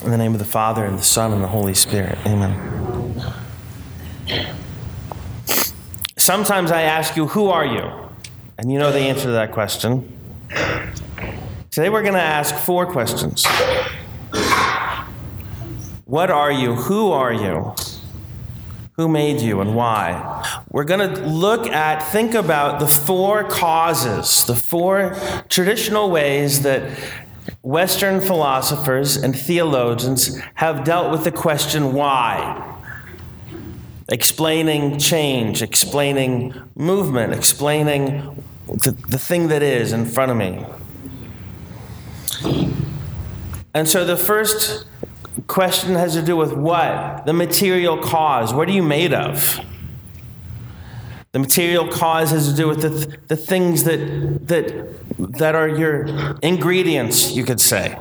In the name of the Father, and the Son, and the Holy Spirit. Amen. Sometimes I ask you, Who are you? And you know the answer to that question. Today we're going to ask four questions What are you? Who are you? Who made you and why? We're going to look at, think about the four causes, the four traditional ways that Western philosophers and theologians have dealt with the question why. Explaining change, explaining movement, explaining the, the thing that is in front of me. And so the first question has to do with what? The material cause. What are you made of? The material cause has to do with the, the things that, that, that are your ingredients, you could say.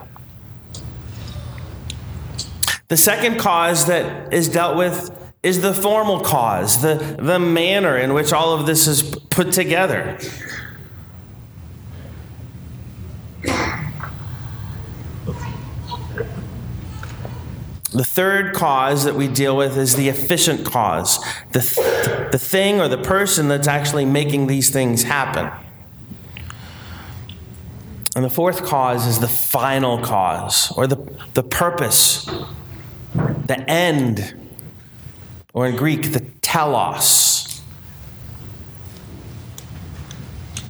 The second cause that is dealt with is the formal cause, the, the manner in which all of this is put together. The third cause that we deal with is the efficient cause, the, th- the thing or the person that's actually making these things happen. And the fourth cause is the final cause, or the, the purpose, the end, or in Greek, the telos.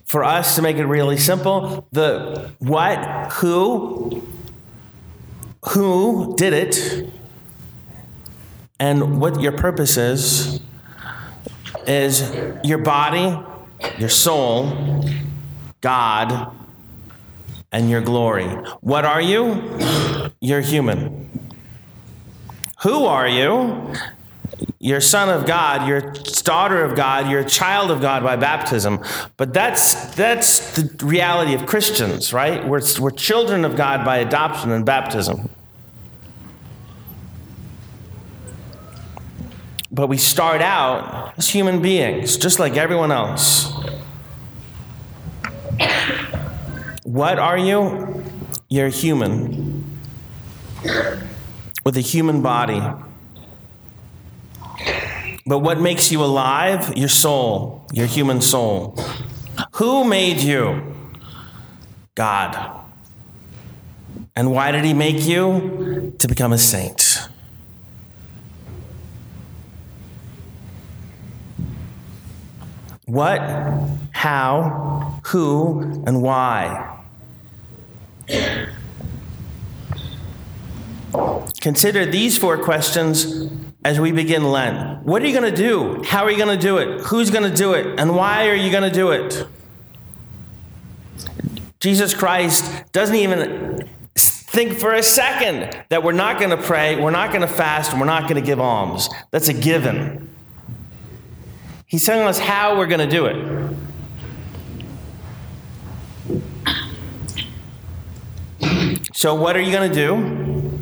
For us to make it really simple, the what, who, who did it, and what your purpose is, is your body, your soul, God, and your glory. What are you? You're human. Who are you? You're son of God, you're daughter of God, you're child of God by baptism. But that's that's the reality of Christians, right? We're, we're children of God by adoption and baptism. But we start out as human beings, just like everyone else. What are you? You're human with a human body. But what makes you alive? Your soul, your human soul. Who made you? God. And why did he make you? To become a saint. What, how, who, and why. Consider these four questions as we begin Lent. What are you going to do? How are you going to do it? Who's going to do it? And why are you going to do it? Jesus Christ doesn't even think for a second that we're not going to pray, we're not going to fast, and we're not going to give alms. That's a given. He's telling us how we're going to do it. So, what are you going to do?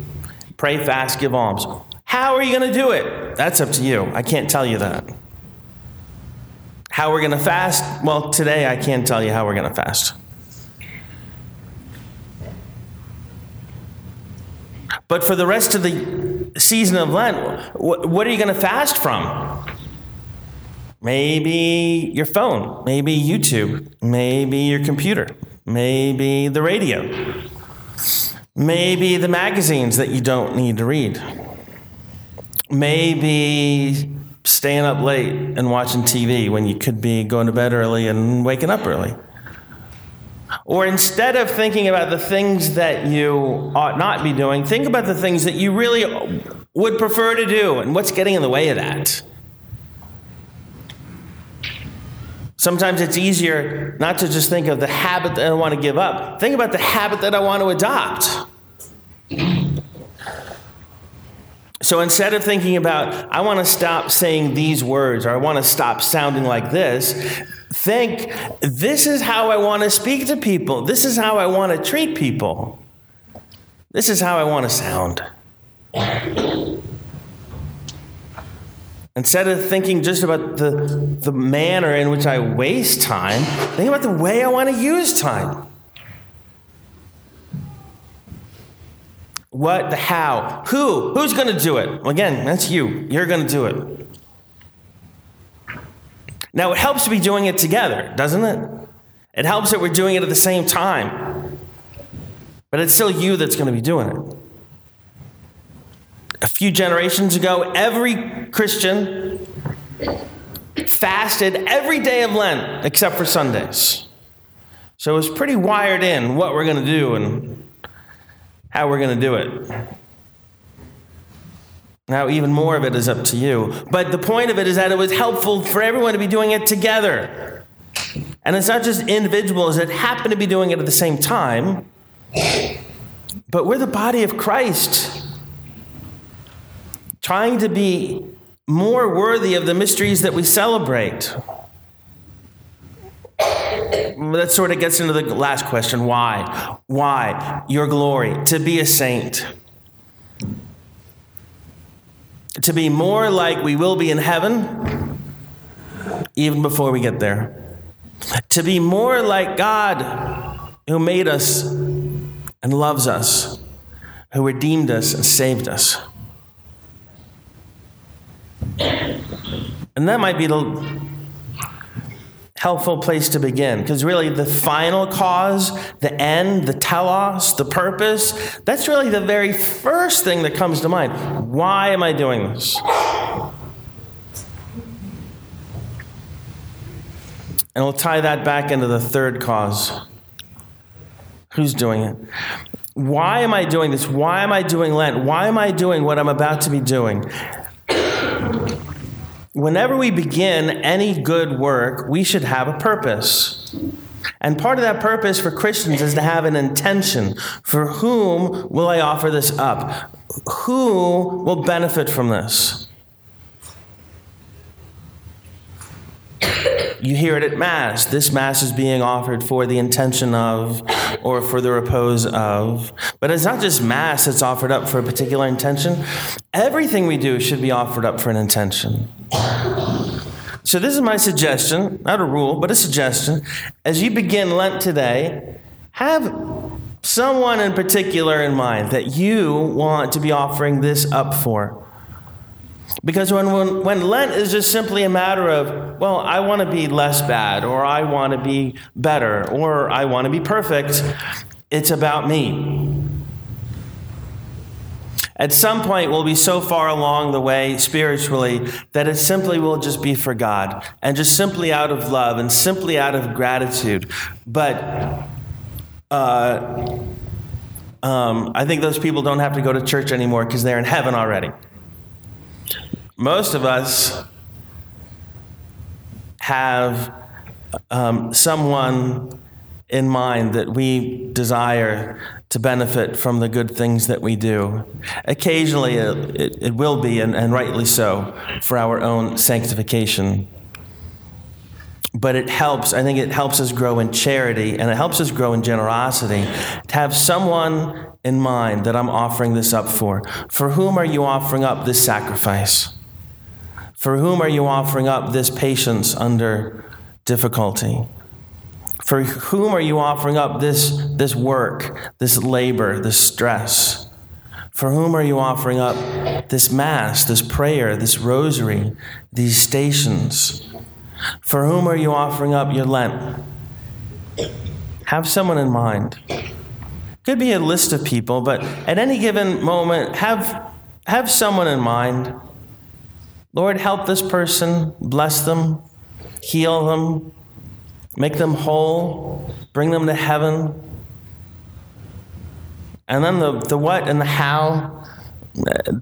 Pray, fast, give alms. How are you going to do it? That's up to you. I can't tell you that. How we're going to fast? Well, today I can't tell you how we're going to fast. But for the rest of the season of Lent, what are you going to fast from? Maybe your phone, maybe YouTube, maybe your computer, maybe the radio. Maybe the magazines that you don't need to read. Maybe staying up late and watching TV when you could be going to bed early and waking up early. Or instead of thinking about the things that you ought not be doing, think about the things that you really would prefer to do and what's getting in the way of that. Sometimes it's easier not to just think of the habit that I want to give up. Think about the habit that I want to adopt. So instead of thinking about, I want to stop saying these words or I want to stop sounding like this, think, this is how I want to speak to people. This is how I want to treat people. This is how I want to sound. Instead of thinking just about the, the manner in which I waste time, think about the way I want to use time. What, the how. Who? Who's going to do it? Again, that's you. You're going to do it. Now, it helps to be doing it together, doesn't it? It helps that we're doing it at the same time. But it's still you that's going to be doing it. A few generations ago, every Christian fasted every day of Lent except for Sundays. So it was pretty wired in what we're going to do and how we're going to do it. Now, even more of it is up to you. But the point of it is that it was helpful for everyone to be doing it together. And it's not just individuals that happen to be doing it at the same time, but we're the body of Christ, trying to be more worthy of the mysteries that we celebrate. That sort of gets into the last question why? Why? Your glory, to be a saint. To be more like we will be in heaven, even before we get there. To be more like God who made us and loves us, who redeemed us and saved us. And that might be the helpful place to begin because really the final cause, the end, the telos, the purpose, that's really the very first thing that comes to mind. Why am I doing this? And we'll tie that back into the third cause. Who's doing it? Why am I doing this? Why am I doing Lent? Why am I doing what I'm about to be doing? Whenever we begin any good work, we should have a purpose. And part of that purpose for Christians is to have an intention. For whom will I offer this up? Who will benefit from this? You hear it at Mass. This Mass is being offered for the intention of or for the repose of. But it's not just Mass that's offered up for a particular intention. Everything we do should be offered up for an intention. So, this is my suggestion, not a rule, but a suggestion. As you begin Lent today, have someone in particular in mind that you want to be offering this up for. Because when, when, when Lent is just simply a matter of, well, I want to be less bad, or I want to be better, or I want to be perfect, it's about me. At some point, we'll be so far along the way spiritually that it simply will just be for God and just simply out of love and simply out of gratitude. But uh, um, I think those people don't have to go to church anymore because they're in heaven already. Most of us have um, someone in mind that we desire to benefit from the good things that we do. Occasionally, it, it, it will be, and, and rightly so, for our own sanctification. But it helps, I think it helps us grow in charity and it helps us grow in generosity to have someone in mind that I'm offering this up for. For whom are you offering up this sacrifice? For whom are you offering up this patience under difficulty? For whom are you offering up this, this work, this labor, this stress? For whom are you offering up this Mass, this prayer, this rosary, these stations? For whom are you offering up your Lent? Have someone in mind. Could be a list of people, but at any given moment, have, have someone in mind Lord, help this person, bless them, heal them, make them whole, bring them to heaven. And then the, the what and the how,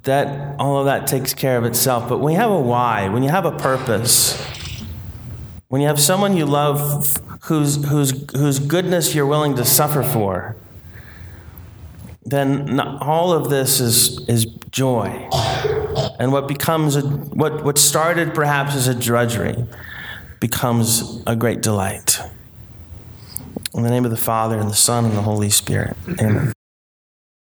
that all of that takes care of itself. But when you have a why, when you have a purpose, when you have someone you love whose, whose, whose goodness you're willing to suffer for, then all of this is, is joy. And what becomes a, what, what started perhaps as a drudgery becomes a great delight. In the name of the Father, and the Son, and the Holy Spirit. Amen.